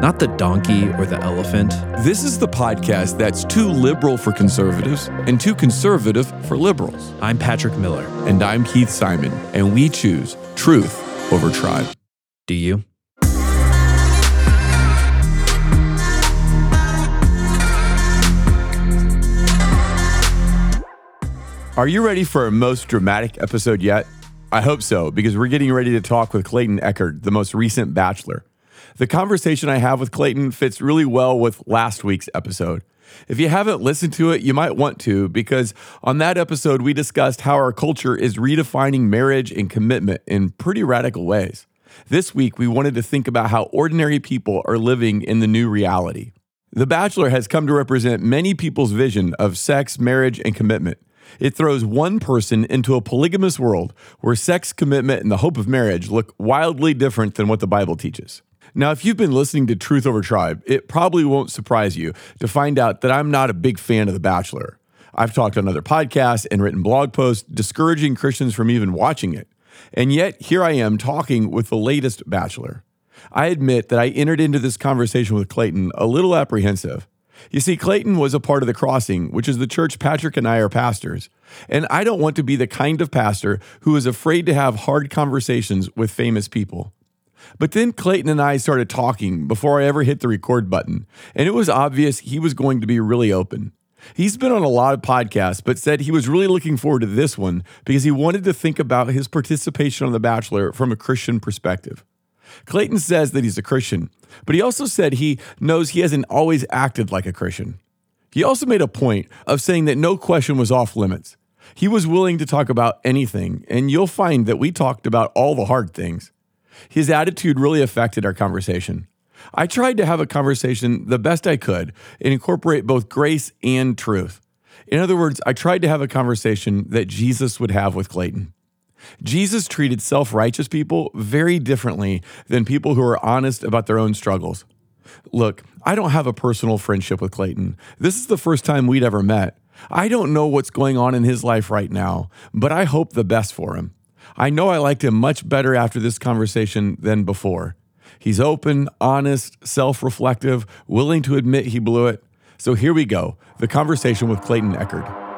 not the donkey or the elephant. This is the podcast that's too liberal for conservatives and too conservative for liberals. I'm Patrick Miller. And I'm Keith Simon, and we choose truth over tribe. Do you? Are you ready for our most dramatic episode yet? I hope so, because we're getting ready to talk with Clayton Echard, the most recent bachelor. The conversation I have with Clayton fits really well with last week's episode. If you haven't listened to it, you might want to, because on that episode, we discussed how our culture is redefining marriage and commitment in pretty radical ways. This week, we wanted to think about how ordinary people are living in the new reality. The Bachelor has come to represent many people's vision of sex, marriage, and commitment. It throws one person into a polygamous world where sex, commitment, and the hope of marriage look wildly different than what the Bible teaches. Now, if you've been listening to Truth Over Tribe, it probably won't surprise you to find out that I'm not a big fan of The Bachelor. I've talked on other podcasts and written blog posts discouraging Christians from even watching it. And yet, here I am talking with the latest Bachelor. I admit that I entered into this conversation with Clayton a little apprehensive. You see, Clayton was a part of the Crossing, which is the church Patrick and I are pastors. And I don't want to be the kind of pastor who is afraid to have hard conversations with famous people. But then Clayton and I started talking before I ever hit the record button, and it was obvious he was going to be really open. He's been on a lot of podcasts, but said he was really looking forward to this one because he wanted to think about his participation on The Bachelor from a Christian perspective. Clayton says that he's a Christian, but he also said he knows he hasn't always acted like a Christian. He also made a point of saying that no question was off limits. He was willing to talk about anything, and you'll find that we talked about all the hard things. His attitude really affected our conversation. I tried to have a conversation the best I could and incorporate both grace and truth. In other words, I tried to have a conversation that Jesus would have with Clayton. Jesus treated self righteous people very differently than people who are honest about their own struggles. Look, I don't have a personal friendship with Clayton. This is the first time we'd ever met. I don't know what's going on in his life right now, but I hope the best for him. I know I liked him much better after this conversation than before. He's open, honest, self reflective, willing to admit he blew it. So here we go the conversation with Clayton Echard.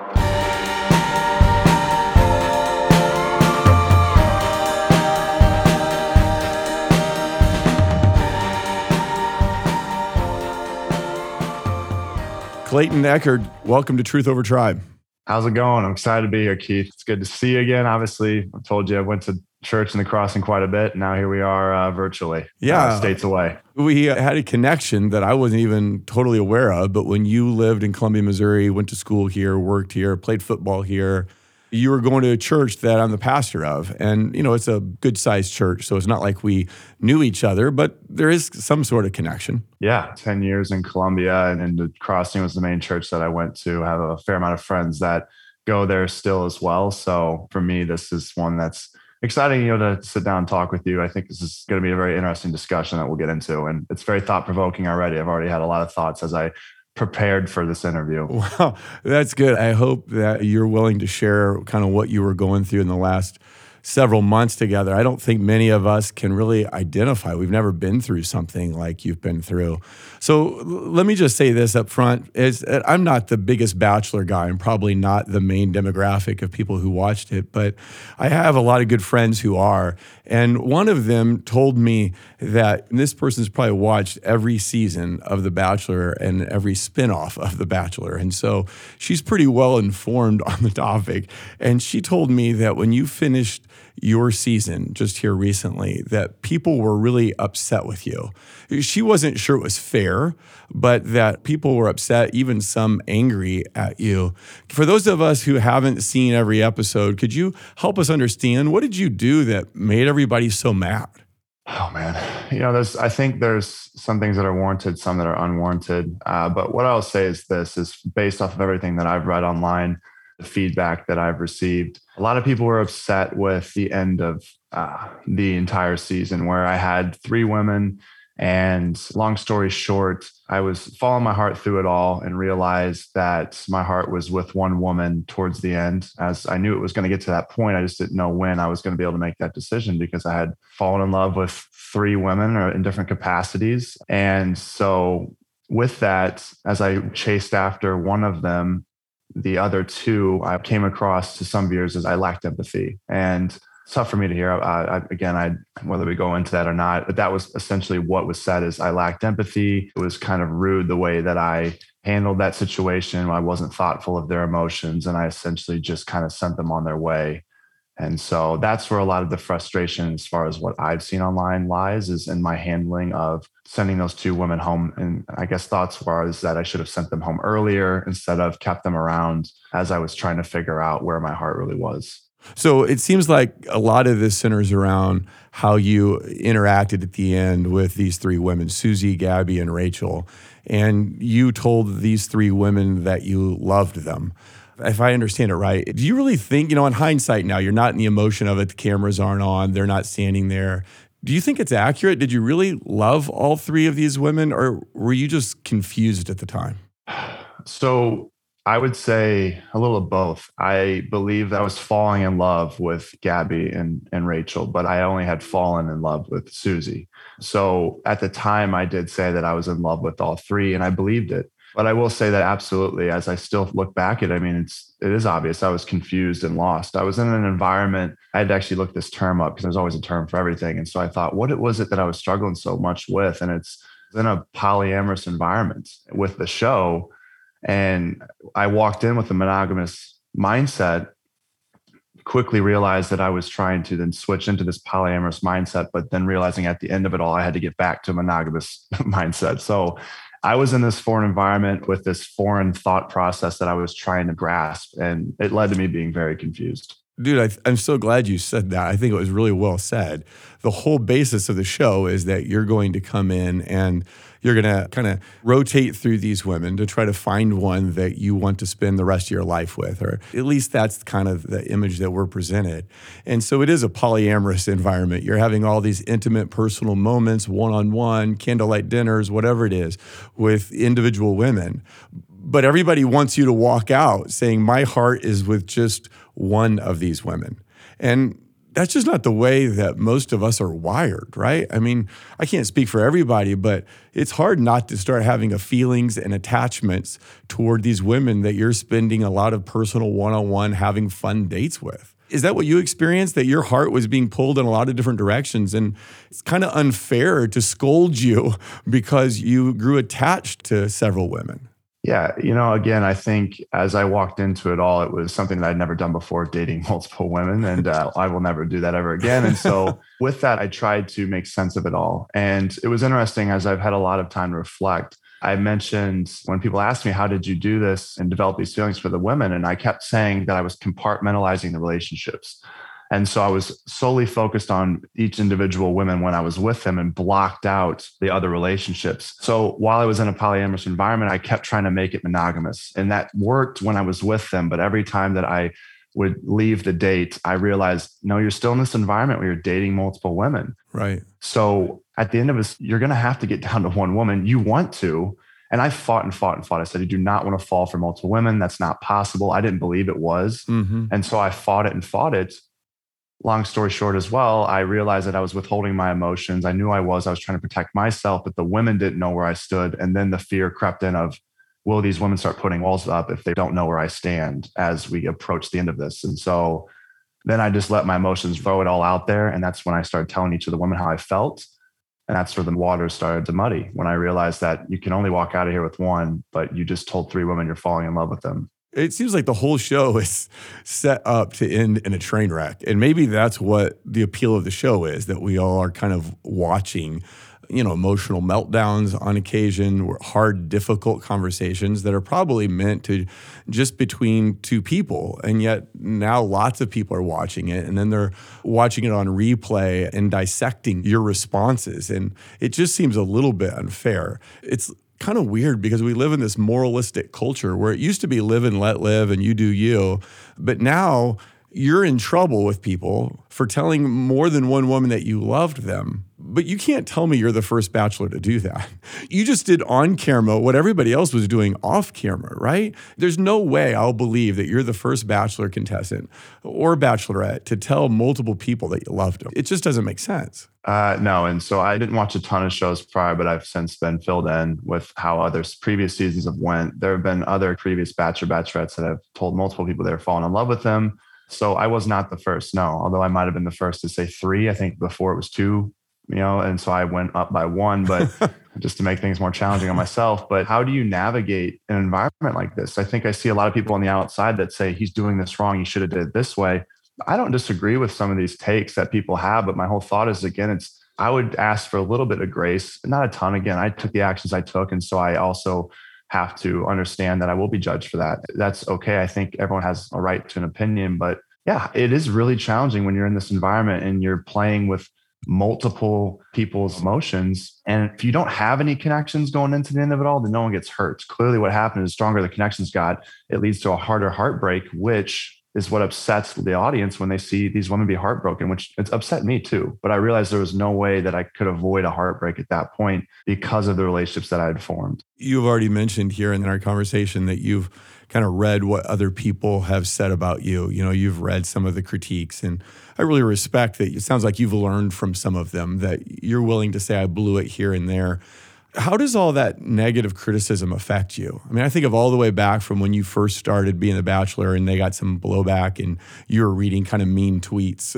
Clayton Echard, welcome to Truth Over Tribe. How's it going? I'm excited to be here, Keith. It's good to see you again. Obviously, I told you I went to church in the crossing quite a bit. Now here we are uh, virtually, yeah, uh, states away. We had a connection that I wasn't even totally aware of. But when you lived in Columbia, Missouri, went to school here, worked here, played football here, you were going to a church that I'm the pastor of. And, you know, it's a good sized church. So it's not like we knew each other, but there is some sort of connection. Yeah. 10 years in Columbia and, and the Crossing was the main church that I went to. I have a fair amount of friends that go there still as well. So for me, this is one that's exciting, you know, to sit down and talk with you. I think this is going to be a very interesting discussion that we'll get into. And it's very thought provoking already. I've already had a lot of thoughts as I prepared for this interview. Wow, that's good. I hope that you're willing to share kind of what you were going through in the last several months together. I don't think many of us can really identify. We've never been through something like you've been through. So let me just say this up front is I'm not the biggest bachelor guy. I'm probably not the main demographic of people who watched it, but I have a lot of good friends who are. And one of them told me that this person's probably watched every season of The Bachelor and every spinoff of The Bachelor. And so she's pretty well informed on the topic. And she told me that when you finished your season just here recently that people were really upset with you. She wasn't sure it was fair, but that people were upset, even some angry at you. For those of us who haven't seen every episode, could you help us understand what did you do that made everybody so mad? Oh man, you know, there's. I think there's some things that are warranted, some that are unwarranted. Uh, but what I'll say is this: is based off of everything that I've read online, the feedback that I've received. A lot of people were upset with the end of uh, the entire season, where I had three women and long story short, I was following my heart through it all and realized that my heart was with one woman towards the end. As I knew it was going to get to that point, I just didn't know when I was going to be able to make that decision because I had fallen in love with three women or in different capacities. And so, with that, as I chased after one of them, the other two I came across to some viewers as I lacked empathy. And tough for me to hear. Uh, I, again, I whether we go into that or not, but that was essentially what was said: is I lacked empathy. It was kind of rude the way that I handled that situation. I wasn't thoughtful of their emotions, and I essentially just kind of sent them on their way. And so that's where a lot of the frustration, as far as what I've seen online, lies is in my handling of sending those two women home. And I guess thoughts was that I should have sent them home earlier instead of kept them around as I was trying to figure out where my heart really was. So it seems like a lot of this centers around how you interacted at the end with these three women, Susie, Gabby, and Rachel. And you told these three women that you loved them. If I understand it right, do you really think, you know, in hindsight now, you're not in the emotion of it, the cameras aren't on, they're not standing there. Do you think it's accurate? Did you really love all three of these women, or were you just confused at the time? So I would say a little of both. I believe I was falling in love with Gabby and, and Rachel, but I only had fallen in love with Susie. So at the time, I did say that I was in love with all three, and I believed it. But I will say that absolutely, as I still look back at I mean, it's it is obvious I was confused and lost. I was in an environment, I had to actually look this term up because there's always a term for everything. And so I thought, what was it that I was struggling so much with? And it's in a polyamorous environment with the show and I walked in with a monogamous mindset, quickly realized that I was trying to then switch into this polyamorous mindset, but then realizing at the end of it all, I had to get back to a monogamous mindset. So I was in this foreign environment with this foreign thought process that I was trying to grasp, and it led to me being very confused. Dude, I, am so glad you said that. I think it was really well said. The whole basis of the show is that you're going to come in and you're going to kind of rotate through these women to try to find one that you want to spend the rest of your life with, or at least that's kind of the image that we're presented. And so it is a polyamorous environment. You're having all these intimate, personal moments, one on one, candlelight dinners, whatever it is, with individual women. But everybody wants you to walk out saying, My heart is with just one of these women. And that's just not the way that most of us are wired, right? I mean, I can't speak for everybody, but it's hard not to start having a feelings and attachments toward these women that you're spending a lot of personal one-on-one having fun dates with. Is that what you experienced that your heart was being pulled in a lot of different directions and it's kind of unfair to scold you because you grew attached to several women? Yeah, you know, again, I think as I walked into it all, it was something that I'd never done before, dating multiple women, and uh, I will never do that ever again. And so, with that, I tried to make sense of it all. And it was interesting as I've had a lot of time to reflect. I mentioned when people asked me, How did you do this and develop these feelings for the women? And I kept saying that I was compartmentalizing the relationships. And so I was solely focused on each individual women when I was with them and blocked out the other relationships. So while I was in a polyamorous environment, I kept trying to make it monogamous. And that worked when I was with them. But every time that I would leave the date, I realized, no, you're still in this environment where you're dating multiple women. Right. So at the end of this, you're going to have to get down to one woman. You want to. And I fought and fought and fought. I said, I do not want to fall for multiple women. That's not possible. I didn't believe it was. Mm-hmm. And so I fought it and fought it long story short as well i realized that i was withholding my emotions. I knew i was. I was trying to protect myself but the women didn't know where i stood. And then the fear crept in of will these women start putting walls up if they don't know where i stand as we approach the end of this? And so then i just let my emotions throw it all out there. And that's when i started telling each of the women how i felt. And that's where the water started to muddy when i realized that you can only walk out of here with one but you just told three women you're falling in love with them It seems like the whole show is set up to end in a train wreck. And maybe that's what the appeal of the show is that we all are kind of watching you know, emotional meltdowns on occasion, hard, difficult conversations that are probably meant to just between two people. And yet now lots of people are watching it and then they're watching it on replay and dissecting your responses. And it just seems a little bit unfair. It's kind of weird because we live in this moralistic culture where it used to be live and let live and you do you. But now you're in trouble with people for telling more than one woman that you loved them. But you can't tell me you're the first bachelor to do that. You just did on camera what everybody else was doing off camera, right? There's no way I'll believe that you're the first bachelor contestant or bachelorette to tell multiple people that you loved them. It just doesn't make sense. Uh, no, and so I didn't watch a ton of shows prior, but I've since been filled in with how other previous seasons have went. There have been other previous bachelor bachelorettes that have told multiple people they're falling in love with them so I was not the first, no, although I might have been the first to say three. I think before it was two, you know, and so I went up by one, but just to make things more challenging on myself. But how do you navigate an environment like this? I think I see a lot of people on the outside that say he's doing this wrong. He should have did it this way. I don't disagree with some of these takes that people have, but my whole thought is again, it's I would ask for a little bit of grace, not a ton. Again, I took the actions I took, and so I also have to understand that I will be judged for that. That's okay. I think everyone has a right to an opinion, but yeah, it is really challenging when you're in this environment and you're playing with multiple people's emotions. And if you don't have any connections going into the end of it all, then no one gets hurt. Clearly, what happened is stronger the connections got, it leads to a harder heartbreak, which is what upsets the audience when they see these women be heartbroken, which it's upset me too. But I realized there was no way that I could avoid a heartbreak at that point because of the relationships that I had formed. You've already mentioned here in our conversation that you've kind of read what other people have said about you. You know, you've read some of the critiques, and I really respect that. It sounds like you've learned from some of them that you're willing to say, I blew it here and there. How does all that negative criticism affect you? I mean, I think of all the way back from when you first started being The Bachelor and they got some blowback and you were reading kind of mean tweets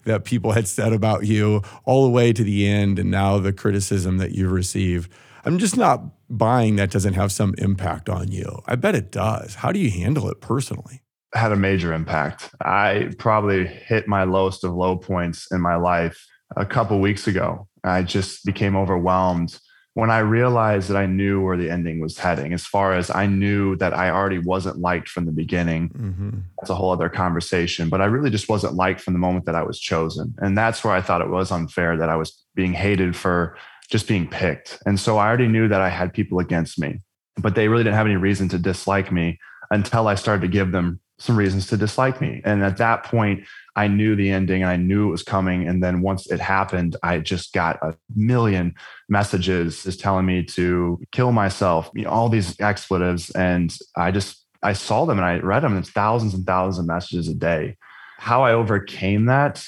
that people had said about you, all the way to the end, and now the criticism that you've received. I'm just not buying that doesn't have some impact on you. I bet it does. How do you handle it personally? Had a major impact. I probably hit my lowest of low points in my life a couple weeks ago. I just became overwhelmed when I realized that I knew where the ending was heading, as far as I knew that I already wasn't liked from the beginning. Mm-hmm. That's a whole other conversation, but I really just wasn't liked from the moment that I was chosen. And that's where I thought it was unfair that I was being hated for just being picked. And so I already knew that I had people against me, but they really didn't have any reason to dislike me until I started to give them some reasons to dislike me. And at that point, I knew the ending and I knew it was coming. And then once it happened, I just got a million messages just telling me to kill myself, you know, all these expletives. And I just, I saw them and I read them. It's thousands and thousands of messages a day. How I overcame that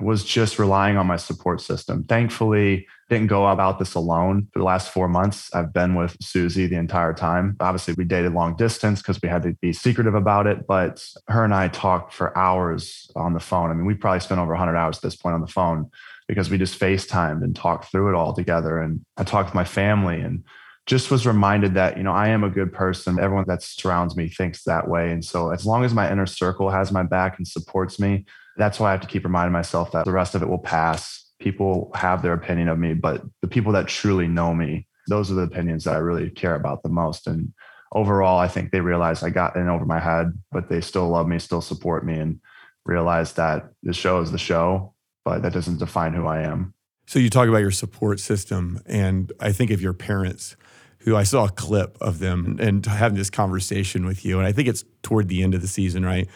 was just relying on my support system. Thankfully, didn't go about this alone. For the last four months, I've been with Susie the entire time. Obviously, we dated long distance because we had to be secretive about it, but her and I talked for hours on the phone. I mean, we probably spent over 100 hours at this point on the phone because we just FaceTimed and talked through it all together. And I talked with my family and just was reminded that, you know, I am a good person. Everyone that surrounds me thinks that way. And so as long as my inner circle has my back and supports me, that's why I have to keep reminding myself that the rest of it will pass people have their opinion of me, but the people that truly know me, those are the opinions that I really care about the most. And overall, I think they realize I got in over my head, but they still love me, still support me, and realize that the show is the show, but that doesn't define who I am. So you talk about your support system, and I think of your parents who I saw a clip of them and having this conversation with you. And I think it's toward the end of the season, right?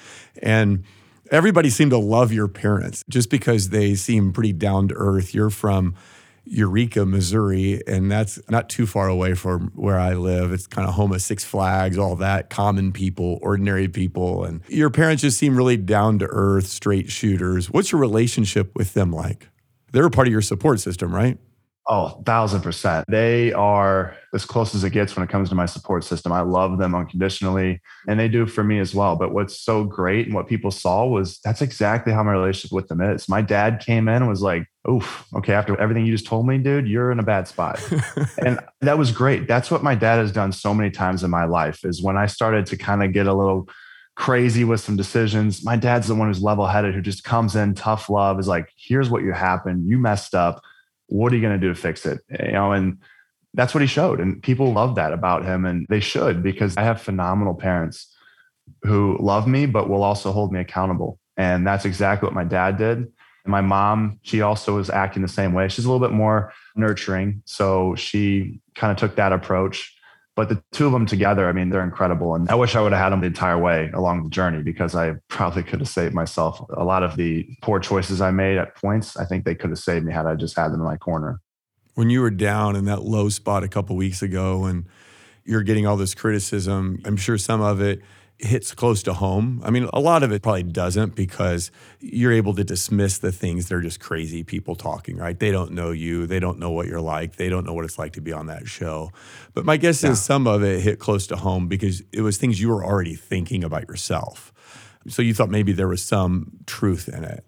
And everybody seemed to love your parents just because they seem pretty down to earth. You're from Eureka, Missouri, and that's not too far away from where I live. It's kind of home of Six Flags, all that, common people, ordinary people. And your parents just seem really down to earth, straight shooters. What's your relationship with them like? They're a part of your support system, right? Oh, thousand percent. They are as close as it gets when it comes to my support system. I love them unconditionally and they do for me as well. But what's so great and what people saw was that's exactly how my relationship with them is. My dad came in and was like, oof, okay, after everything you just told me, dude, you're in a bad spot. and that was great. That's what my dad has done so many times in my life is when I started to kind of get a little crazy with some decisions. My dad's the one who's level headed, who just comes in, tough love, is like, here's what you happened. You messed up. What are you going to do to fix it? You know, and that's what he showed. And people love that about him. And they should, because I have phenomenal parents who love me, but will also hold me accountable. And that's exactly what my dad did. And my mom, she also was acting the same way. She's a little bit more nurturing. So she kind of took that approach. But the two of them together, I mean, they're incredible. And I wish I would have had them the entire way along the journey because I probably could have saved myself a lot of the poor choices I made at points. I think they could have saved me had I just had them in my corner. When you were down in that low spot a couple weeks ago and you're getting all this criticism, I'm sure some of it hits close to home. I mean, a lot of it probably doesn't because you're able to dismiss the things that are just crazy people talking, right? They don't know you. They don't know what you're like. They don't know what it's like to be on that show. But my guess yeah. is some of it hit close to home because it was things you were already thinking about yourself. So you thought maybe there was some truth in it.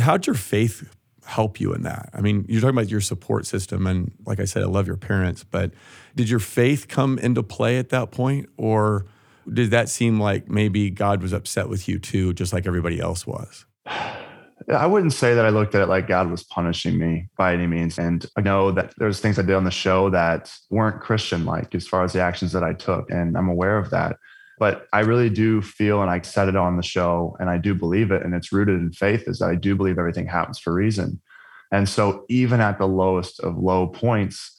How'd your faith help you in that? I mean, you're talking about your support system. And like I said, I love your parents, but did your faith come into play at that point or? Did that seem like maybe God was upset with you too, just like everybody else was? I wouldn't say that I looked at it like God was punishing me by any means. And I know that there's things I did on the show that weren't Christian like as far as the actions that I took. And I'm aware of that. But I really do feel, and I said it on the show, and I do believe it, and it's rooted in faith, is that I do believe everything happens for a reason. And so even at the lowest of low points,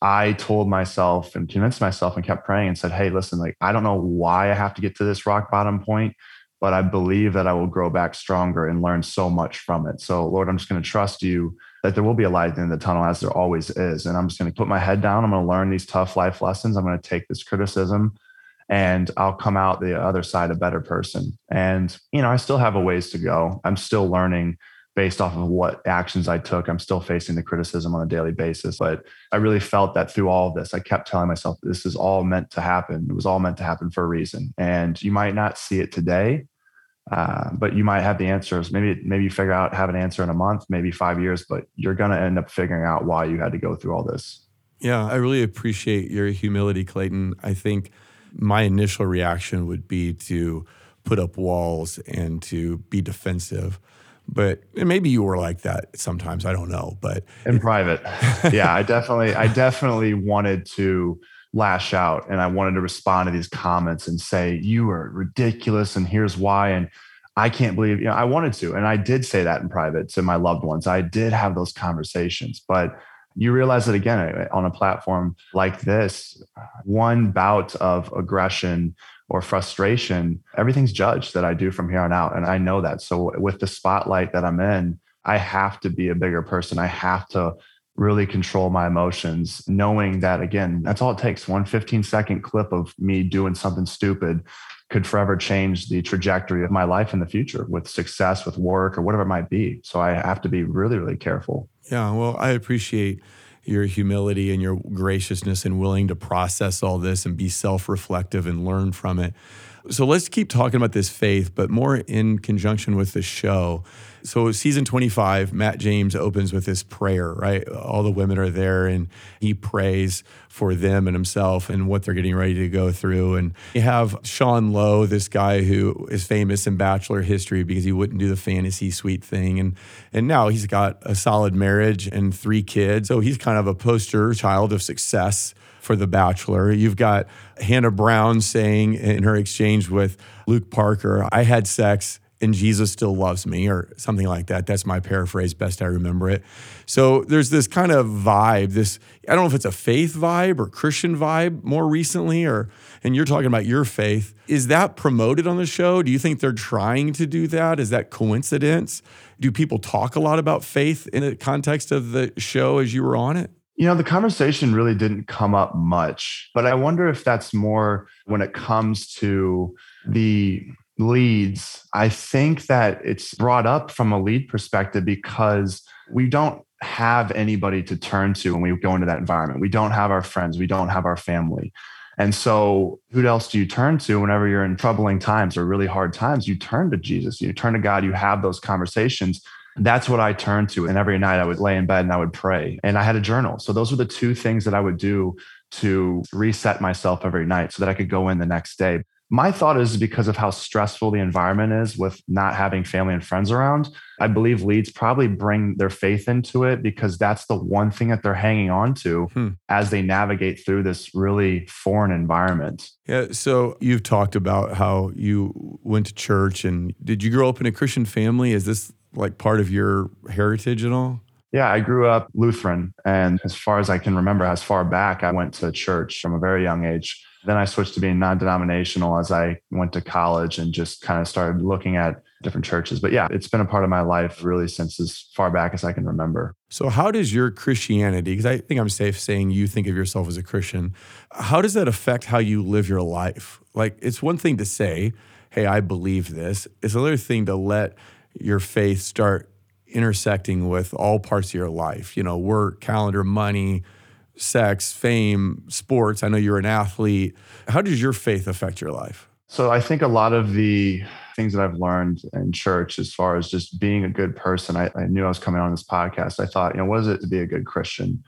I told myself and convinced myself and kept praying and said, Hey, listen, like, I don't know why I have to get to this rock bottom point, but I believe that I will grow back stronger and learn so much from it. So, Lord, I'm just going to trust you that there will be a light in the tunnel as there always is. And I'm just going to put my head down. I'm going to learn these tough life lessons. I'm going to take this criticism and I'll come out the other side a better person. And, you know, I still have a ways to go. I'm still learning based off of what actions I took. I'm still facing the criticism on a daily basis. But I really felt that through all of this, I kept telling myself, this is all meant to happen. It was all meant to happen for a reason. And you might not see it today, uh, but you might have the answers. Maybe, maybe you figure out, have an answer in a month, maybe five years, but you're going to end up figuring out why you had to go through all this. Yeah, I really appreciate your humility, Clayton. I think my initial reaction would be to put up walls and to be defensive but maybe you were like that sometimes i don't know but in private. Yeah i definitely i definitely wanted to lash out and i wanted to respond to these comments and say you are ridiculous and here's why. And i can't believe you know i wanted to and i did say that in private to my loved ones. I did have those conversations but you realize that again eh, on a platform like this one bout of aggression or frustration, everything's judged that I do from here on out. And I know that. So with the spotlight that I'm in, I have to be a bigger person. I have to really control my emotions, knowing that again, that's all it takes. One 15 second clip of me doing something stupid could forever change the trajectory of my life in the future with success, with work, or whatever it might be. So I have to be really, really careful. Yeah. Well, I appreciate your humility and your graciousness and willing to process all this and be self reflective and learn from it. So let's keep talking about this faith, but more in conjunction with the show. So, season 25, Matt James opens with this prayer, right? All the women are there and he prays for them and himself and what they're getting ready to go through. And you have Sean Lowe, this guy who is famous in Bachelor history because he wouldn't do the fantasy suite thing. And, and now he's got a solid marriage and three kids. So, he's kind of a poster child of success for The Bachelor. You've got Hannah Brown saying in her exchange with Luke Parker, I had sex and Jesus still loves me, or something like that. That's my paraphrase, best I remember it. So there's this kind of vibe, this, I don't know if it's a faith vibe or Christian vibe more recently, or, and you're talking about your faith. Is that promoted on the show? Do you think they're trying to do that? Is that coincidence? Do people talk a lot about faith in the context of the show as you were on it? You know, the conversation really didn't come up much, but I wonder if that's more when it comes to the leads. I think that it's brought up from a lead perspective because we don't have anybody to turn to when we go into that environment. We don't have our friends, we don't have our family. And so, who else do you turn to whenever you're in troubling times or really hard times? You turn to Jesus, you turn to God, you have those conversations that's what I turned to. And every night I would lay in bed and I would pray and I had a journal. So those were the two things that I would do to reset myself every night so that I could go in the next day. My thought is because of how stressful the environment is with not having family and friends around, I believe leads probably bring their faith into it because that's the one thing that they're hanging on to hmm. as they navigate through this really foreign environment. Yeah. So you've talked about how you went to church and did you grow up in a Christian family? Is this like part of your heritage at all? Yeah, I grew up Lutheran. And as far as I can remember, as far back, I went to church from a very young age. Then I switched to being non denominational as I went to college and just kind of started looking at different churches. But yeah, it's been a part of my life really since as far back as I can remember. So, how does your Christianity, because I think I'm safe saying you think of yourself as a Christian, how does that affect how you live your life? Like, it's one thing to say, hey, I believe this, it's another thing to let your faith start intersecting with all parts of your life, you know, work, calendar, money, sex, fame, sports. I know you're an athlete. How does your faith affect your life? So I think a lot of the things that I've learned in church, as far as just being a good person, I, I knew I was coming on this podcast. I thought, you know, what is it to be a good Christian?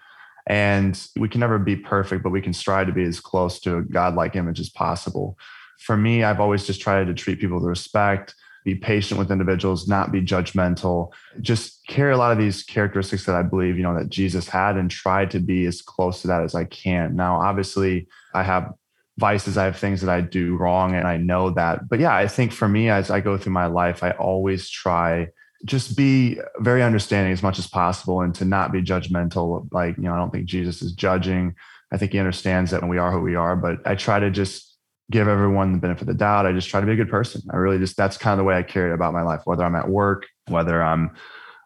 And we can never be perfect, but we can strive to be as close to a godlike image as possible. For me, I've always just tried to treat people with respect, be patient with individuals, not be judgmental, just carry a lot of these characteristics that I believe, you know, that Jesus had and try to be as close to that as I can. Now, obviously, I have vices, I have things that I do wrong, and I know that. But yeah, I think for me, as I go through my life, I always try just be very understanding as much as possible and to not be judgmental. Like, you know, I don't think Jesus is judging. I think he understands that we are who we are, but I try to just give everyone the benefit of the doubt. I just try to be a good person. I really just, that's kind of the way I carry it about my life, whether I'm at work, whether I'm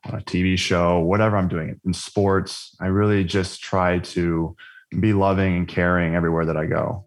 on a TV show, whatever I'm doing in sports. I really just try to be loving and caring everywhere that I go.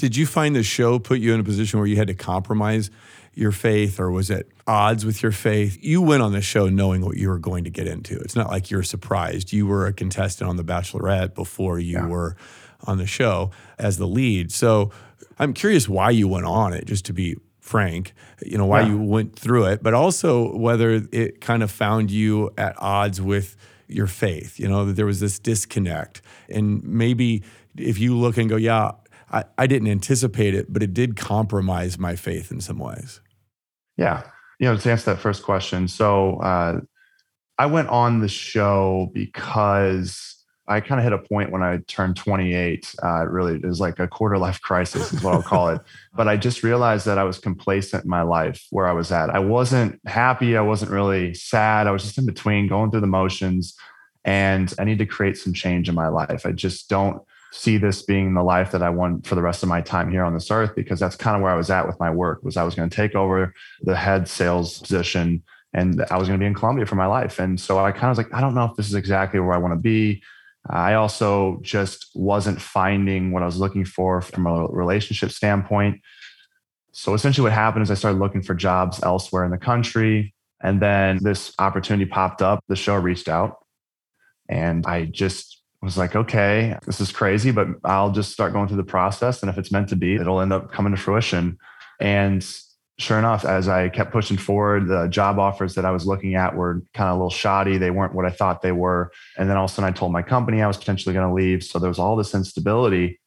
Did you find the show put you in a position where you had to compromise your faith or was it odds with your faith? You went on the show knowing what you were going to get into. It's not like you're surprised. You were a contestant on The Bachelorette before you yeah. were on the show as the lead. So I'm curious why you went on it, just to be frank, you know, why yeah. you went through it, but also whether it kind of found you at odds with your faith, you know, that there was this disconnect. And maybe if you look and go, yeah, I, I didn't anticipate it, but it did compromise my faith in some ways. Yeah. You know, to answer that first question. So uh, I went on the show because I kind of hit a point when I turned 28. Uh, really, it was like a quarter life crisis, is what I'll call it. But I just realized that I was complacent in my life where I was at. I wasn't happy. I wasn't really sad. I was just in between, going through the motions. And I need to create some change in my life. I just don't see this being the life that I want for the rest of my time here on this earth because that's kind of where I was at with my work was I was going to take over the head sales position and I was going to be in Columbia for my life. And so I kind of was like, I don't know if this is exactly where I want to be. I also just wasn't finding what I was looking for from a relationship standpoint. So essentially, what happened is I started looking for jobs elsewhere in the country. And then this opportunity popped up. The show reached out. And I just was like, okay, this is crazy, but I'll just start going through the process. And if it's meant to be, it'll end up coming to fruition. And sure enough, as I kept pushing forward, the job offers that I was looking at were kind of a little shoddy. They weren't what I thought they were. And then all of a sudden, I told my company I was potentially going to leave. So there was all this instability.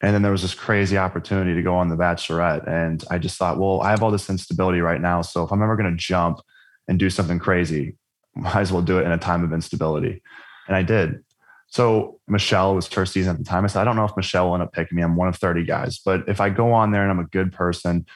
And then there was this crazy opportunity to go on The Bachelorette. And I just thought, well, I have all this instability right now. So if I'm ever going to jump and do something crazy, might as well do it in a time of instability. And I did. So Michelle was first season at the time. I said, I don't know if Michelle will end up picking me. I'm one of 30 guys. But if I go on there and I'm a good person,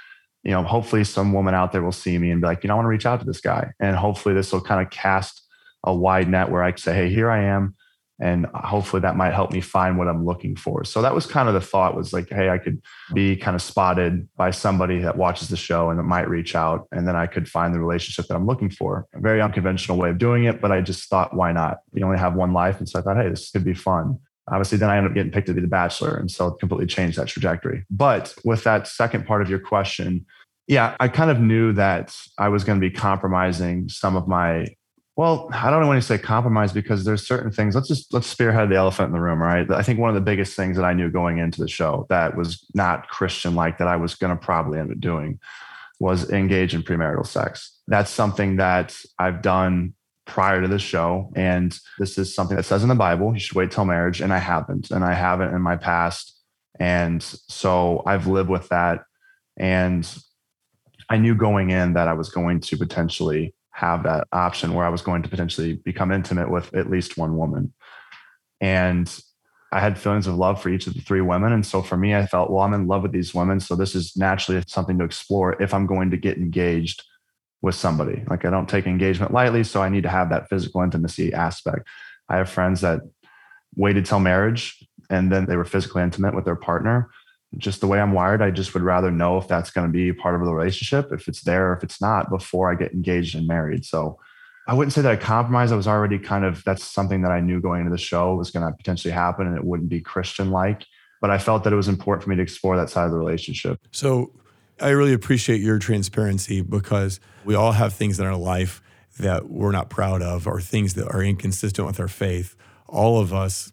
you know, hopefully some woman out there will see me and be like, you know, I want to reach out to this guy. And hopefully this will kind of cast a wide net where I can say, hey, here I am and hopefully that might help me find what i'm looking for. So that was kind of the thought was like hey i could be kind of spotted by somebody that watches the show and that might reach out and then i could find the relationship that i'm looking for. A very unconventional way of doing it but i just thought why not? You only have one life. And so i thought hey this could be fun. Obviously then i ended up getting picked to be the bachelor. And so it completely changed that trajectory. But with that second part of your question yeah, I kind of knew that I was going to be compromising some of my well, I don't want to say compromise because there's certain things. Let's just let's spearhead the elephant in the room, right? I think one of the biggest things that I knew going into the show that was not Christian like that I was going to probably end up doing was engage in premarital sex. That's something that I've done prior to the show. And this is something that says in the Bible, you should wait till marriage. And I haven't. And I haven't in my past. And so I've lived with that. And I knew going in that I was going to potentially have that option where I was going to potentially become intimate with at least one woman. And I had feelings of love for each of the three women. And so for me, I felt, well, I'm in love with these women. So this is naturally something to explore if I'm going to get engaged with somebody. Like I don't take engagement lightly. So I need to have that physical intimacy aspect. I have friends that waited till marriage and then they were physically intimate with their partner just the way I'm wired, I just would rather know if that's going to be part of the relationship, if it's there, if it's not, before I get engaged and married. So I wouldn't say that I compromised. I was already kind of that's something that I knew going into the show was going to potentially happen and it wouldn't be Christian like. But I felt that it was important for me to explore that side of the relationship. So I really appreciate your transparency because we all have things in our life that we're not proud of or things that are inconsistent with our faith. All of us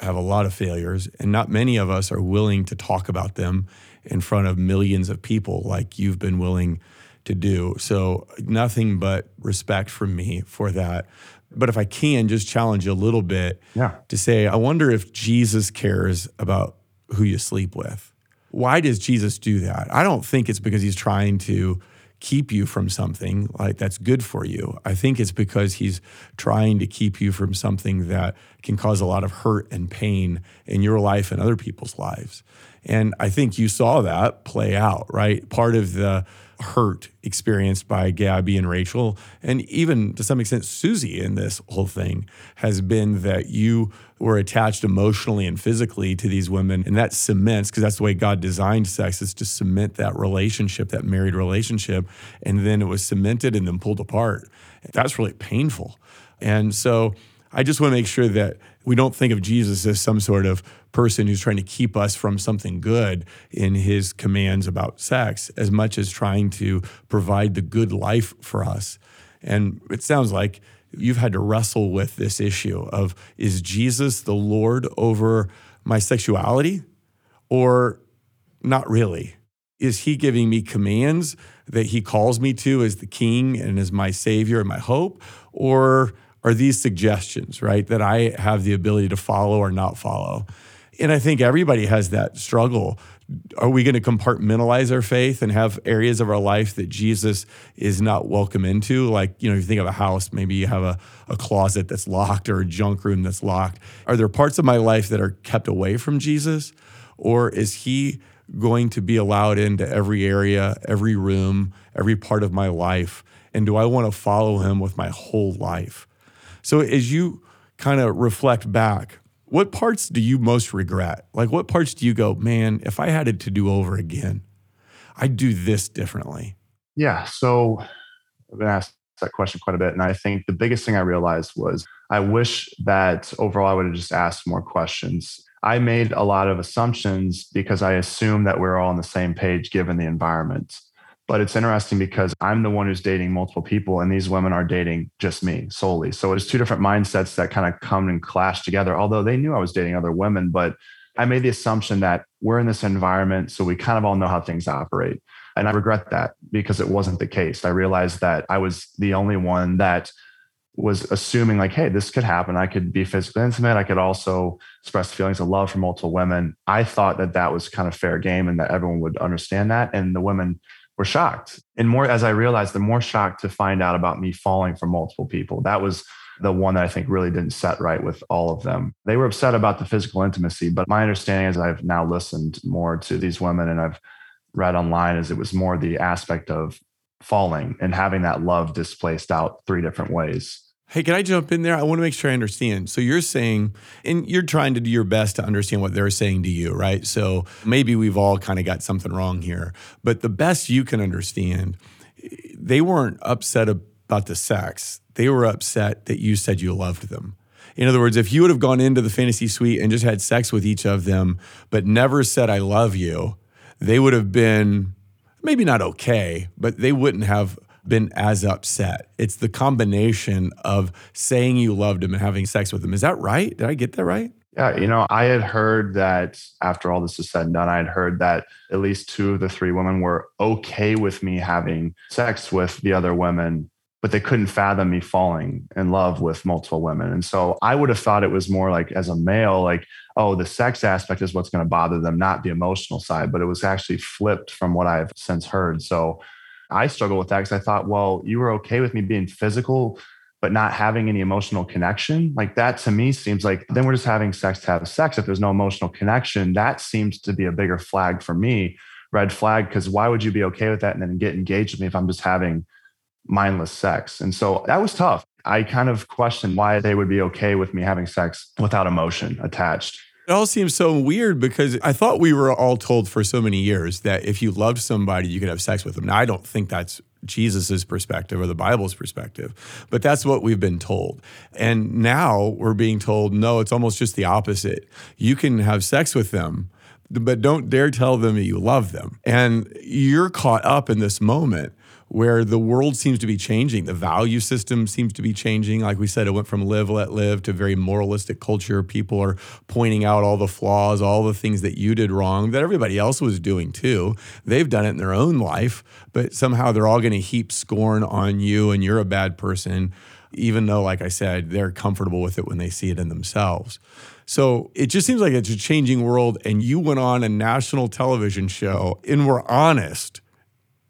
have a lot of failures, and not many of us are willing to talk about them in front of millions of people like you've been willing to do. So, nothing but respect from me for that. But if I can just challenge you a little bit yeah. to say, I wonder if Jesus cares about who you sleep with. Why does Jesus do that? I don't think it's because he's trying to keep you from something like that's good for you. I think it's because he's trying to keep you from something that can cause a lot of hurt and pain in your life and other people's lives. And I think you saw that play out, right? Part of the hurt experienced by Gabby and Rachel, and even to some extent Susie in this whole thing, has been that you were attached emotionally and physically to these women. And that cements, because that's the way God designed sex, is to cement that relationship, that married relationship. And then it was cemented and then pulled apart. That's really painful. And so I just want to make sure that we don't think of Jesus as some sort of person who's trying to keep us from something good in his commands about sex as much as trying to provide the good life for us. And it sounds like you've had to wrestle with this issue of is Jesus the Lord over my sexuality or not really? Is he giving me commands that he calls me to as the king and as my savior and my hope? Or are these suggestions, right, that I have the ability to follow or not follow? And I think everybody has that struggle. Are we going to compartmentalize our faith and have areas of our life that Jesus is not welcome into? Like, you know, if you think of a house, maybe you have a, a closet that's locked or a junk room that's locked. Are there parts of my life that are kept away from Jesus? Or is he going to be allowed into every area, every room, every part of my life? And do I want to follow him with my whole life? So as you kind of reflect back, what parts do you most regret? Like, what parts do you go, man, if I had it to do over again, I'd do this differently? Yeah. So I've been asked that question quite a bit. And I think the biggest thing I realized was I wish that overall I would have just asked more questions. I made a lot of assumptions because I assumed that we are all on the same page given the environment. But it's interesting because I'm the one who's dating multiple people, and these women are dating just me solely. So it's two different mindsets that kind of come and clash together. Although they knew I was dating other women, but I made the assumption that we're in this environment, so we kind of all know how things operate. And I regret that because it wasn't the case. I realized that I was the only one that was assuming, like, hey, this could happen. I could be physically intimate. I could also express feelings of love for multiple women. I thought that that was kind of fair game and that everyone would understand that. And the women were shocked. And more as I realized, the more shocked to find out about me falling for multiple people. That was the one that I think really didn't set right with all of them. They were upset about the physical intimacy, but my understanding is I've now listened more to these women and I've read online is it was more the aspect of falling and having that love displaced out three different ways. Hey, can I jump in there? I want to make sure I understand. So you're saying, and you're trying to do your best to understand what they're saying to you, right? So maybe we've all kind of got something wrong here, but the best you can understand, they weren't upset about the sex. They were upset that you said you loved them. In other words, if you would have gone into the fantasy suite and just had sex with each of them, but never said, I love you, they would have been maybe not okay, but they wouldn't have been as upset. It's the combination of saying you loved him and having sex with him. Is that right? Did I get that right? Yeah, you know, I had heard that after all this is said and done, I had heard that at least two of the three women were okay with me having sex with the other women, but they couldn't fathom me falling in love with multiple women. And so I would have thought it was more like as a male, like, oh, the sex aspect is what's going to bother them, not the emotional side. But it was actually flipped from what I've since heard. So I struggle with that because I thought, well, you were okay with me being physical, but not having any emotional connection. Like that to me seems like then we're just having sex to have sex. If there's no emotional connection, that seems to be a bigger flag for me, red flag. Because why would you be okay with that and then get engaged with me if I'm just having mindless sex? And so that was tough. I kind of questioned why they would be okay with me having sex without emotion attached. It all seems so weird because I thought we were all told for so many years that if you loved somebody, you could have sex with them. Now, I don't think that's Jesus's perspective or the Bible's perspective, but that's what we've been told. And now we're being told, no, it's almost just the opposite. You can have sex with them, but don't dare tell them that you love them. And you're caught up in this moment where the world seems to be changing. The value system seems to be changing. Like we said, it went from live, let live to very moralistic culture. People are pointing out all the flaws, all the things that you did wrong that everybody else was doing too. They've done it in their own life, but somehow they're all going to heap scorn on you and you're a bad person, even though, like I said, they're comfortable with it when they see it in themselves. So it just seems like it's a changing world. And you went on a national television show and were honest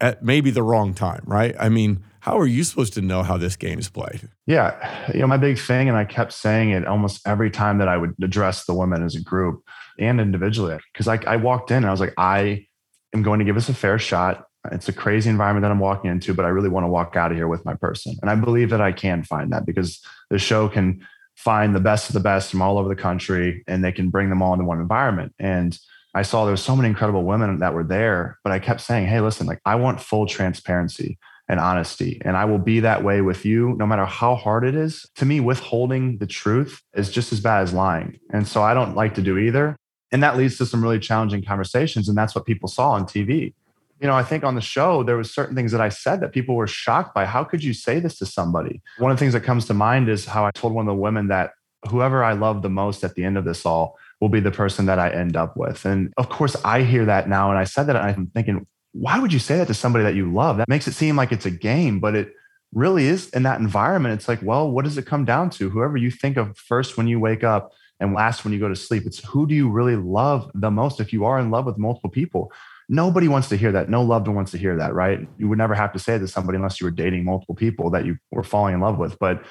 at maybe the wrong time, right? I mean, how are you supposed to know how this game is played? Yeah. You know, my big thing, and I kept saying it almost every time that I would address the women as a group and individually, because I, I walked in and I was like, I am going to give this a fair shot. It's a crazy environment that I'm walking into, but I really want to walk out of here with my person. And I believe that I can find that because the show can find the best of the best from all over the country and they can bring them all into one environment. And I saw there was so many incredible women that were there, but I kept saying, Hey, listen, like I want full transparency and honesty. And I will be that way with you, no matter how hard it is. To me, withholding the truth is just as bad as lying. And so I don't like to do either. And that leads to some really challenging conversations. And that's what people saw on TV. You know, I think on the show, there was certain things that I said that people were shocked by. How could you say this to somebody? One of the things that comes to mind is how I told one of the women that whoever I love the most at the end of this all will be the person that I end up with. And of course, I hear that now. And I said that and I'm thinking, why would you say that to somebody that you love? That makes it seem like it's a game, but it really is in that environment. It's like, well, what does it come down to? Whoever you think of first when you wake up and last when you go to sleep, it's who do you really love the most if you are in love with multiple people? Nobody wants to hear that. No loved one wants to hear that, right? You would never have to say to somebody unless you were dating multiple people that you were falling in love with. But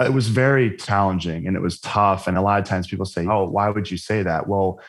Uh, it was very challenging and it was tough. And a lot of times people say, Oh, why would you say that? Well,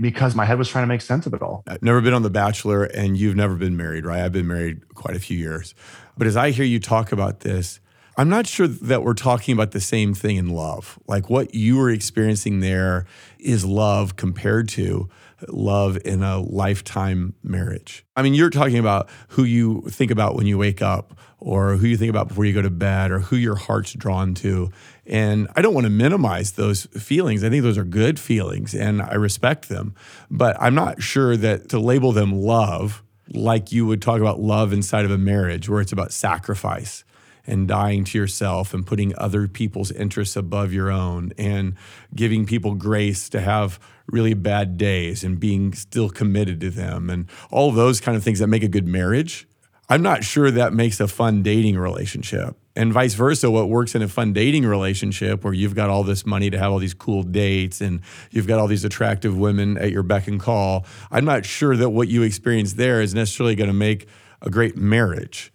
because my head was trying to make sense of it all. I've never been on The Bachelor and you've never been married, right? I've been married quite a few years. But as I hear you talk about this, I'm not sure that we're talking about the same thing in love. Like what you were experiencing there is love compared to love in a lifetime marriage. I mean, you're talking about who you think about when you wake up, or who you think about before you go to bed, or who your heart's drawn to. And I don't want to minimize those feelings. I think those are good feelings and I respect them. But I'm not sure that to label them love, like you would talk about love inside of a marriage, where it's about sacrifice and dying to yourself and putting other people's interests above your own and giving people grace to have really bad days and being still committed to them and all those kind of things that make a good marriage. I'm not sure that makes a fun dating relationship. And vice versa, what works in a fun dating relationship where you've got all this money to have all these cool dates and you've got all these attractive women at your beck and call, I'm not sure that what you experience there is necessarily going to make a great marriage.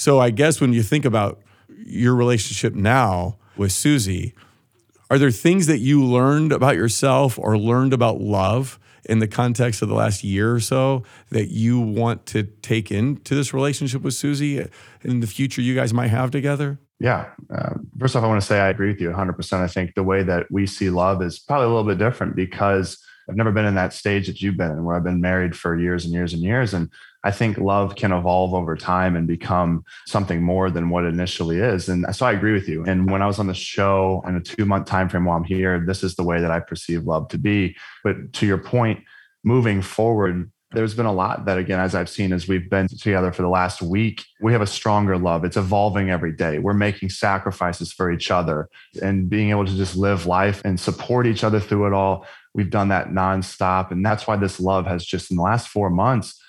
So I guess when you think about your relationship now with Susie, are there things that you learned about yourself or learned about love in the context of the last year or so that you want to take into this relationship with Susie in the future you guys might have together? Yeah. Uh, first off, I want to say I agree with you 100%. I think the way that we see love is probably a little bit different because I've never been in that stage that you've been in where I've been married for years and years and years. And I think love can evolve over time and become something more than what it initially is. And so I agree with you. And when I was on the show in a two month time frame while I'm here, this is the way that I perceive love to be. But to your point, moving forward, there's been a lot that again as i've seen as we've been together for the last week we have a stronger love it's evolving every day we're making sacrifices for each other and being able to just live life and support each other through it all we've done that nonstop and that's why this love has just in the last four months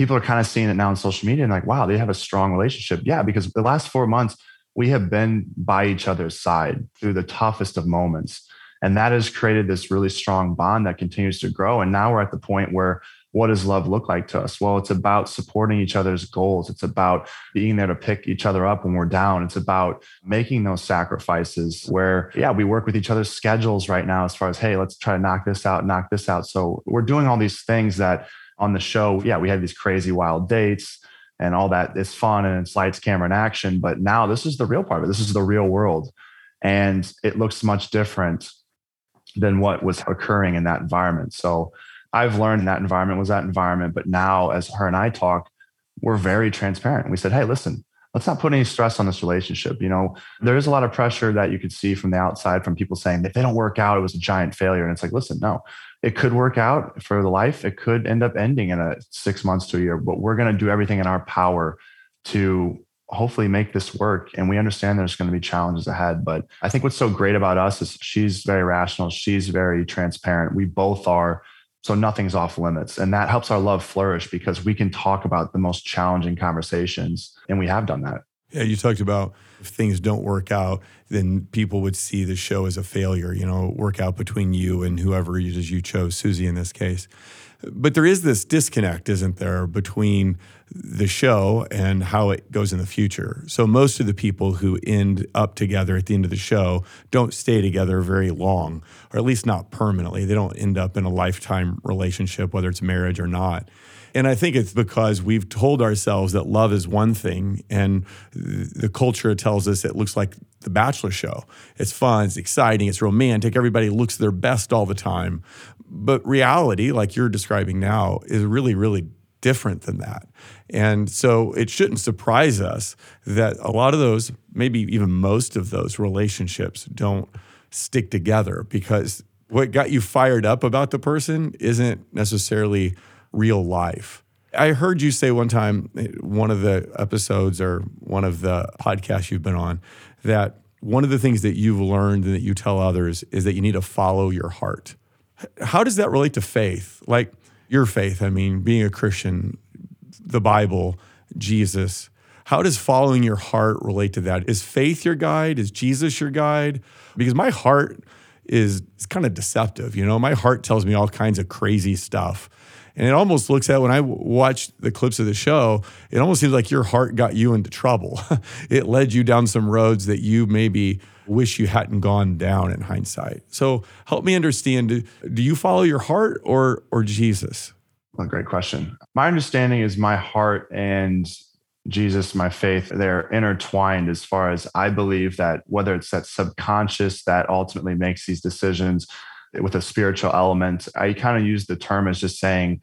people are kind of seeing it now on social media and like, wow, they have a strong relationship. Yeah, because the last four months, we have been by each other's side through the toughest of moments. And that has created this really strong bond that continues to grow. And now we're at the point where what does love look like to us? Well, it's about supporting each other's goals. It's about being there to pick each other up when we're down. It's about making those sacrifices where, yeah, we work with each other's schedules right now as far as, hey, let's try to knock this out, knock this out. So we're doing all these things that on the show, yeah, we had these crazy wild dates and all that. It's fun and it's lights, camera, and action. But now this is the real part of it. This is the real world. And it looks much different than what was occurring in that environment. So I've learned that environment was that environment. But now, as her and I talk, we're very transparent. We said, hey, listen, let's not put any stress on this relationship. You know, there is a lot of pressure that you could see from the outside from people saying if they don't work out, it was a giant failure. And it's like, listen, no, it could work out for the life. It could end up ending in a six months to a year, but we're going to do everything in our power to hopefully make this work. And we understand there's going to be challenges ahead. But I think what's so great about us is she's very rational. She's very transparent. We both are. So nothing's off limits. And that helps our love flourish because we can talk about the most challenging conversations. And we have done that. Yeah, you talked about if things don't work out, then people would see the show as a failure, you know, work out between you and whoever it is you chose, Susie in this case. But there is this disconnect, isn't there, between the show and how it goes in the future. So most of the people who end up together at the end of the show don't stay together very long, or at least not permanently. They don't end up in a lifetime relationship, whether it's marriage or not. And I think it's because we've told ourselves that love is one thing, and the culture tells us it looks like the Bachelor show. It's fun, it's exciting, it's romantic, everybody looks their best all the time. But reality, like you're describing now, is really, really different than that. And so it shouldn't surprise us that a lot of those, maybe even most of those relationships don't stick together because what got you fired up about the person isn't necessarily real life. I heard you say one time, one of the episodes or one of the podcasts you've been on, that one of the things that you've learned and that you tell others is that you need to follow your heart. How does that relate to faith? Like your faith, I mean, being a Christian, the Bible, Jesus. How does following your heart relate to that? Is faith your guide? Is Jesus your guide? Because my heart is, is kind of deceptive. You know, my heart tells me all kinds of crazy stuff. And it almost looks at when I watch the clips of the show, it almost seems like your heart got you into trouble. it led you down some roads that you maybe wish you hadn't gone down in hindsight. So help me understand do, do you follow your heart or or Jesus? Well, great question. My understanding is my heart and Jesus, my faith, they're intertwined as far as I believe that whether it's that subconscious that ultimately makes these decisions, with a spiritual element. I kind of use the term as just saying,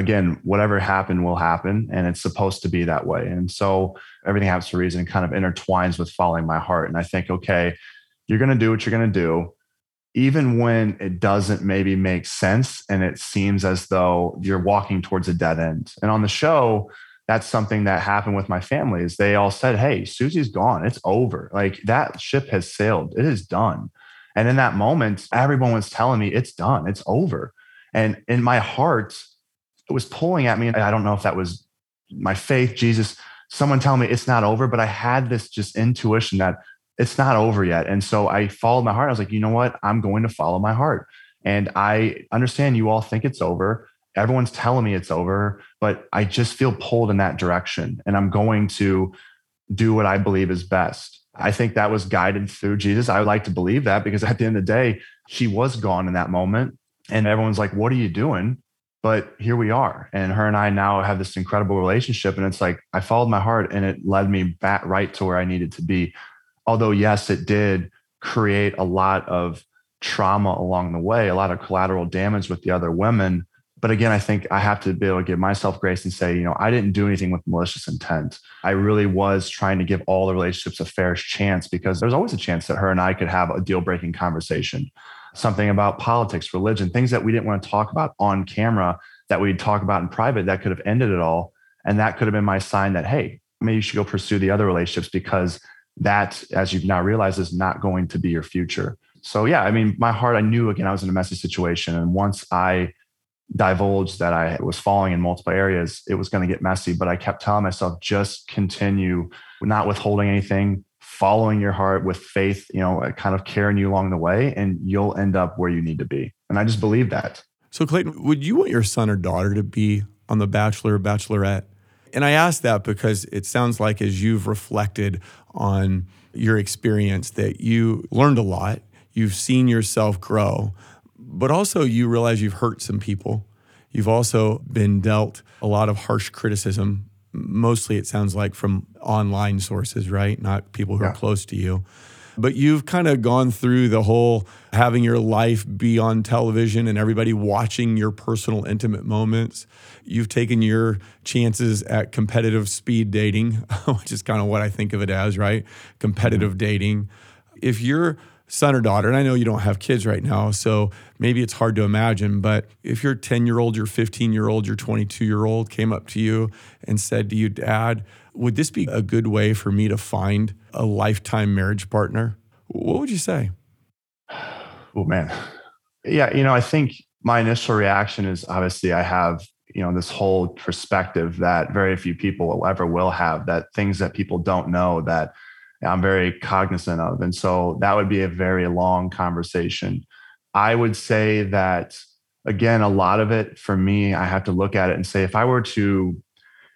again, whatever happened will happen, and it's supposed to be that way. And so everything happens for a reason, kind of intertwines with following my heart. And I think, okay, you're going to do what you're going to do even when it doesn't maybe make sense and it seems as though you're walking towards a dead end. And on the show, that's something that happened with my family is they all said, Hey, Susie's gone. It's over. Like that ship has sailed. It is done. And in that moment, everyone was telling me it's done. It's over. And in my heart, it was pulling at me. I don't know if that was my faith, Jesus, someone telling me it's not over, but I had this just intuition that it's not over yet. And so I followed my heart. I was like, you know what? I'm going to follow my heart. And I understand you all think it's over. Everyone's telling me it's over, but I just feel pulled in that direction. And I'm going to do what I believe is best. I think that was guided through Jesus. I would like to believe that because at the end of the day, she was gone in that moment. And everyone's like, what are you doing? But here we are. And her and I now have this incredible relationship. And it's like, I followed my heart and it led me back right to where I needed to be although yes it did create a lot of trauma along the way a lot of collateral damage with the other women but again i think i have to be able to give myself grace and say you know i didn't do anything with malicious intent i really was trying to give all the relationships a fair chance because there's always a chance that her and i could have a deal breaking conversation something about politics religion things that we didn't want to talk about on camera that we'd talk about in private that could have ended it all and that could have been my sign that hey maybe you should go pursue the other relationships because that, as you've now realized, is not going to be your future. So, yeah, I mean, my heart, I knew again, I was in a messy situation. And once I divulged that I was falling in multiple areas, it was going to get messy. But I kept telling myself, just continue, not withholding anything, following your heart with faith, you know, kind of carrying you along the way, and you'll end up where you need to be. And I just believe that. So, Clayton, would you want your son or daughter to be on The Bachelor or Bachelorette? And I ask that because it sounds like as you've reflected on your experience that you learned a lot, you've seen yourself grow, but also you realize you've hurt some people. You've also been dealt a lot of harsh criticism. Mostly, it sounds like from online sources, right? Not people who yeah. are close to you. But you've kind of gone through the whole having your life be on television and everybody watching your personal intimate moments. You've taken your chances at competitive speed dating, which is kind of what I think of it as, right? Competitive mm-hmm. dating. If your son or daughter, and I know you don't have kids right now, so maybe it's hard to imagine, but if your 10 year old, your 15 year old, your 22 year old came up to you and said to you, Dad, would this be a good way for me to find a lifetime marriage partner? What would you say? Oh, man. Yeah, you know, I think my initial reaction is obviously I have, you know, this whole perspective that very few people ever will have, that things that people don't know that I'm very cognizant of. And so that would be a very long conversation. I would say that, again, a lot of it for me, I have to look at it and say, if I were to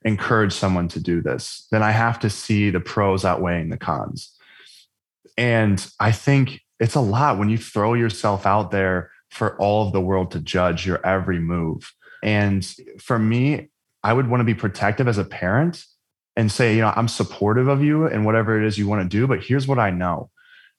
encourage someone to do this, then I have to see the pros outweighing the cons. And I think it's a lot when you throw yourself out there for all of the world to judge your every move. And for me, I would want to be protective as a parent and say, you know, I'm supportive of you and whatever it is you want to do, but here's what I know.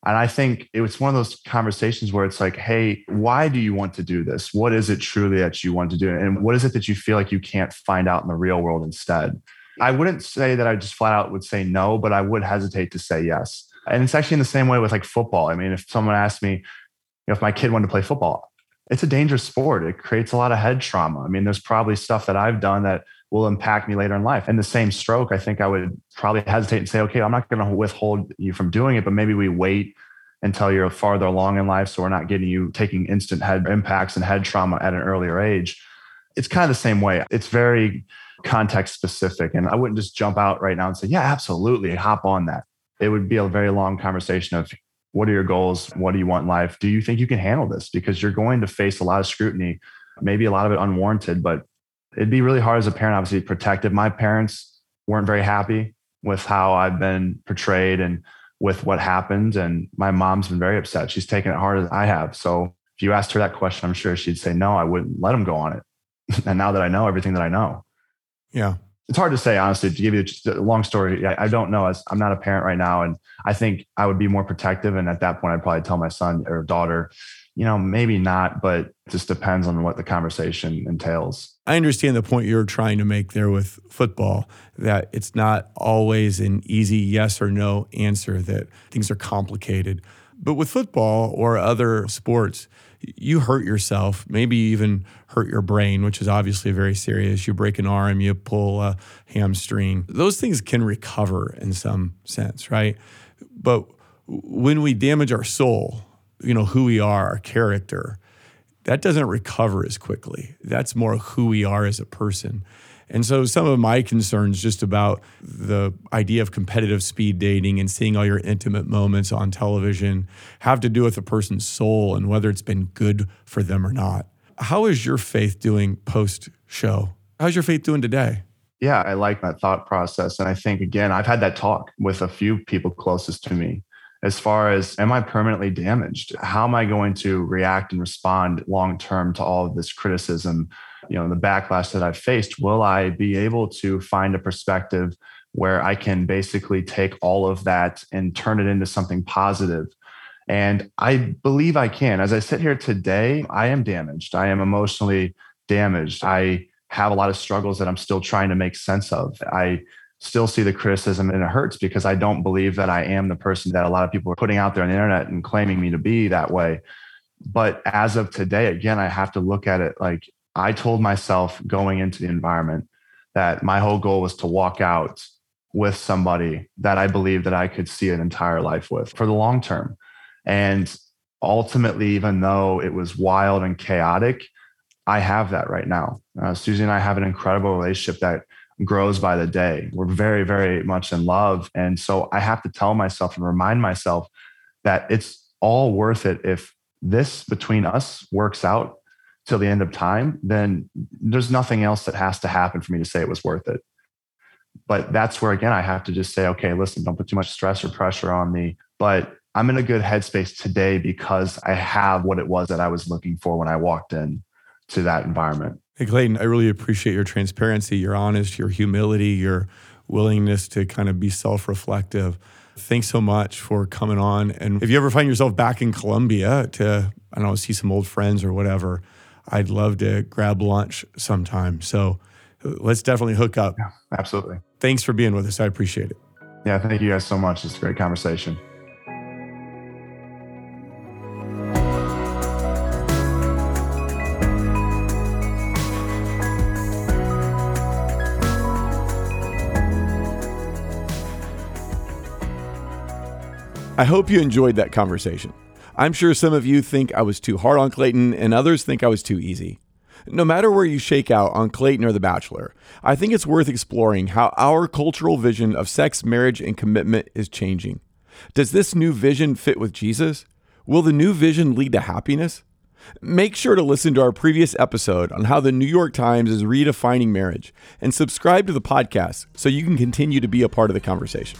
And I think it was one of those conversations where it's like, hey, why do you want to do this? What is it truly that you want to do? And what is it that you feel like you can't find out in the real world instead? I wouldn't say that I just flat out would say no, but I would hesitate to say yes. And it's actually in the same way with like football. I mean, if someone asked me, you know, if my kid wanted to play football, it's a dangerous sport. It creates a lot of head trauma. I mean, there's probably stuff that I've done that will impact me later in life. And the same stroke, I think I would probably hesitate and say, okay, I'm not going to withhold you from doing it, but maybe we wait until you're farther along in life. So we're not getting you taking instant head impacts and head trauma at an earlier age. It's kind of the same way. It's very context specific. And I wouldn't just jump out right now and say, yeah, absolutely, hop on that. It would be a very long conversation of what are your goals? What do you want in life? Do you think you can handle this? Because you're going to face a lot of scrutiny, maybe a lot of it unwarranted, but it'd be really hard as a parent, obviously, protective. My parents weren't very happy with how I've been portrayed and with what happened. And my mom's been very upset. She's taken it hard as I have. So if you asked her that question, I'm sure she'd say, no, I wouldn't let him go on it. and now that I know everything that I know. Yeah. it's hard to say honestly. To give you a long story, I, I don't know. As I'm not a parent right now, and I think I would be more protective. And at that point, I'd probably tell my son or daughter, you know, maybe not, but it just depends on what the conversation entails. I understand the point you're trying to make there with football that it's not always an easy yes or no answer, that things are complicated. But with football or other sports, you hurt yourself, maybe even hurt your brain, which is obviously very serious. You break an arm, you pull a hamstring. Those things can recover in some sense, right? But when we damage our soul, you know, who we are, our character, that doesn't recover as quickly. That's more who we are as a person. And so some of my concerns just about the idea of competitive speed dating and seeing all your intimate moments on television have to do with a person's soul and whether it's been good for them or not. How is your faith doing post show? How's your faith doing today? Yeah, I like that thought process. And I think, again, I've had that talk with a few people closest to me as far as am I permanently damaged? How am I going to react and respond long term to all of this criticism? You know, the backlash that I've faced, will I be able to find a perspective where I can basically take all of that and turn it into something positive? And I believe I can. As I sit here today, I am damaged. I am emotionally damaged. I have a lot of struggles that I'm still trying to make sense of. I still see the criticism and it hurts because I don't believe that I am the person that a lot of people are putting out there on the internet and claiming me to be that way. But as of today, again, I have to look at it like I told myself going into the environment that my whole goal was to walk out with somebody that I believe that I could see an entire life with for the long term. And ultimately, even though it was wild and chaotic, I have that right now. Uh, Susie and I have an incredible relationship that grows by the day. We're very, very much in love. And so I have to tell myself and remind myself that it's all worth it. If this between us works out till the end of time, then there's nothing else that has to happen for me to say it was worth it. But that's where, again, I have to just say, okay, listen, don't put too much stress or pressure on me. But I'm in a good headspace today because I have what it was that I was looking for when I walked in to that environment. Hey, Clayton, I really appreciate your transparency, your honesty, your humility, your willingness to kind of be self reflective. Thanks so much for coming on. And if you ever find yourself back in Columbia to, I don't know, see some old friends or whatever, I'd love to grab lunch sometime. So uh, let's definitely hook up. Yeah, absolutely. Thanks for being with us. I appreciate it. Yeah, thank you guys so much. It's a great conversation. I hope you enjoyed that conversation. I'm sure some of you think I was too hard on Clayton, and others think I was too easy. No matter where you shake out on Clayton or The Bachelor, I think it's worth exploring how our cultural vision of sex, marriage, and commitment is changing. Does this new vision fit with Jesus? Will the new vision lead to happiness? Make sure to listen to our previous episode on how the New York Times is redefining marriage and subscribe to the podcast so you can continue to be a part of the conversation.